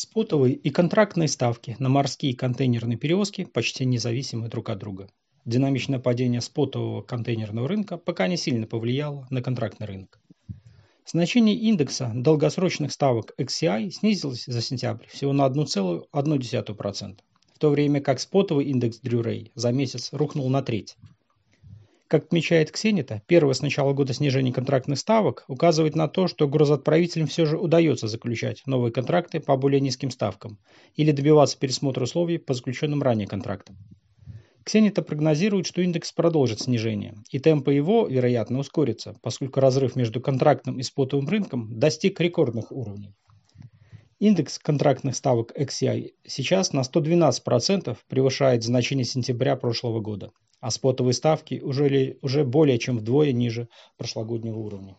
Спотовые и контрактные ставки на морские контейнерные перевозки почти независимы друг от друга. Динамичное падение спотового контейнерного рынка пока не сильно повлияло на контрактный рынок. Значение индекса долгосрочных ставок XCI снизилось за сентябрь всего на 1,1%, в то время как спотовый индекс Дрюрей за месяц рухнул на треть. Как отмечает Ксенита, первое с начала года снижение контрактных ставок указывает на то, что грузоотправителям все же удается заключать новые контракты по более низким ставкам или добиваться пересмотра условий по заключенным ранее контрактам. Ксенита прогнозирует, что индекс продолжит снижение, и темпы его, вероятно, ускорятся, поскольку разрыв между контрактным и спотовым рынком достиг рекордных уровней. Индекс контрактных ставок XCI сейчас на 112% превышает значение сентября прошлого года а спотовые ставки уже, ли, уже более чем вдвое ниже прошлогоднего уровня.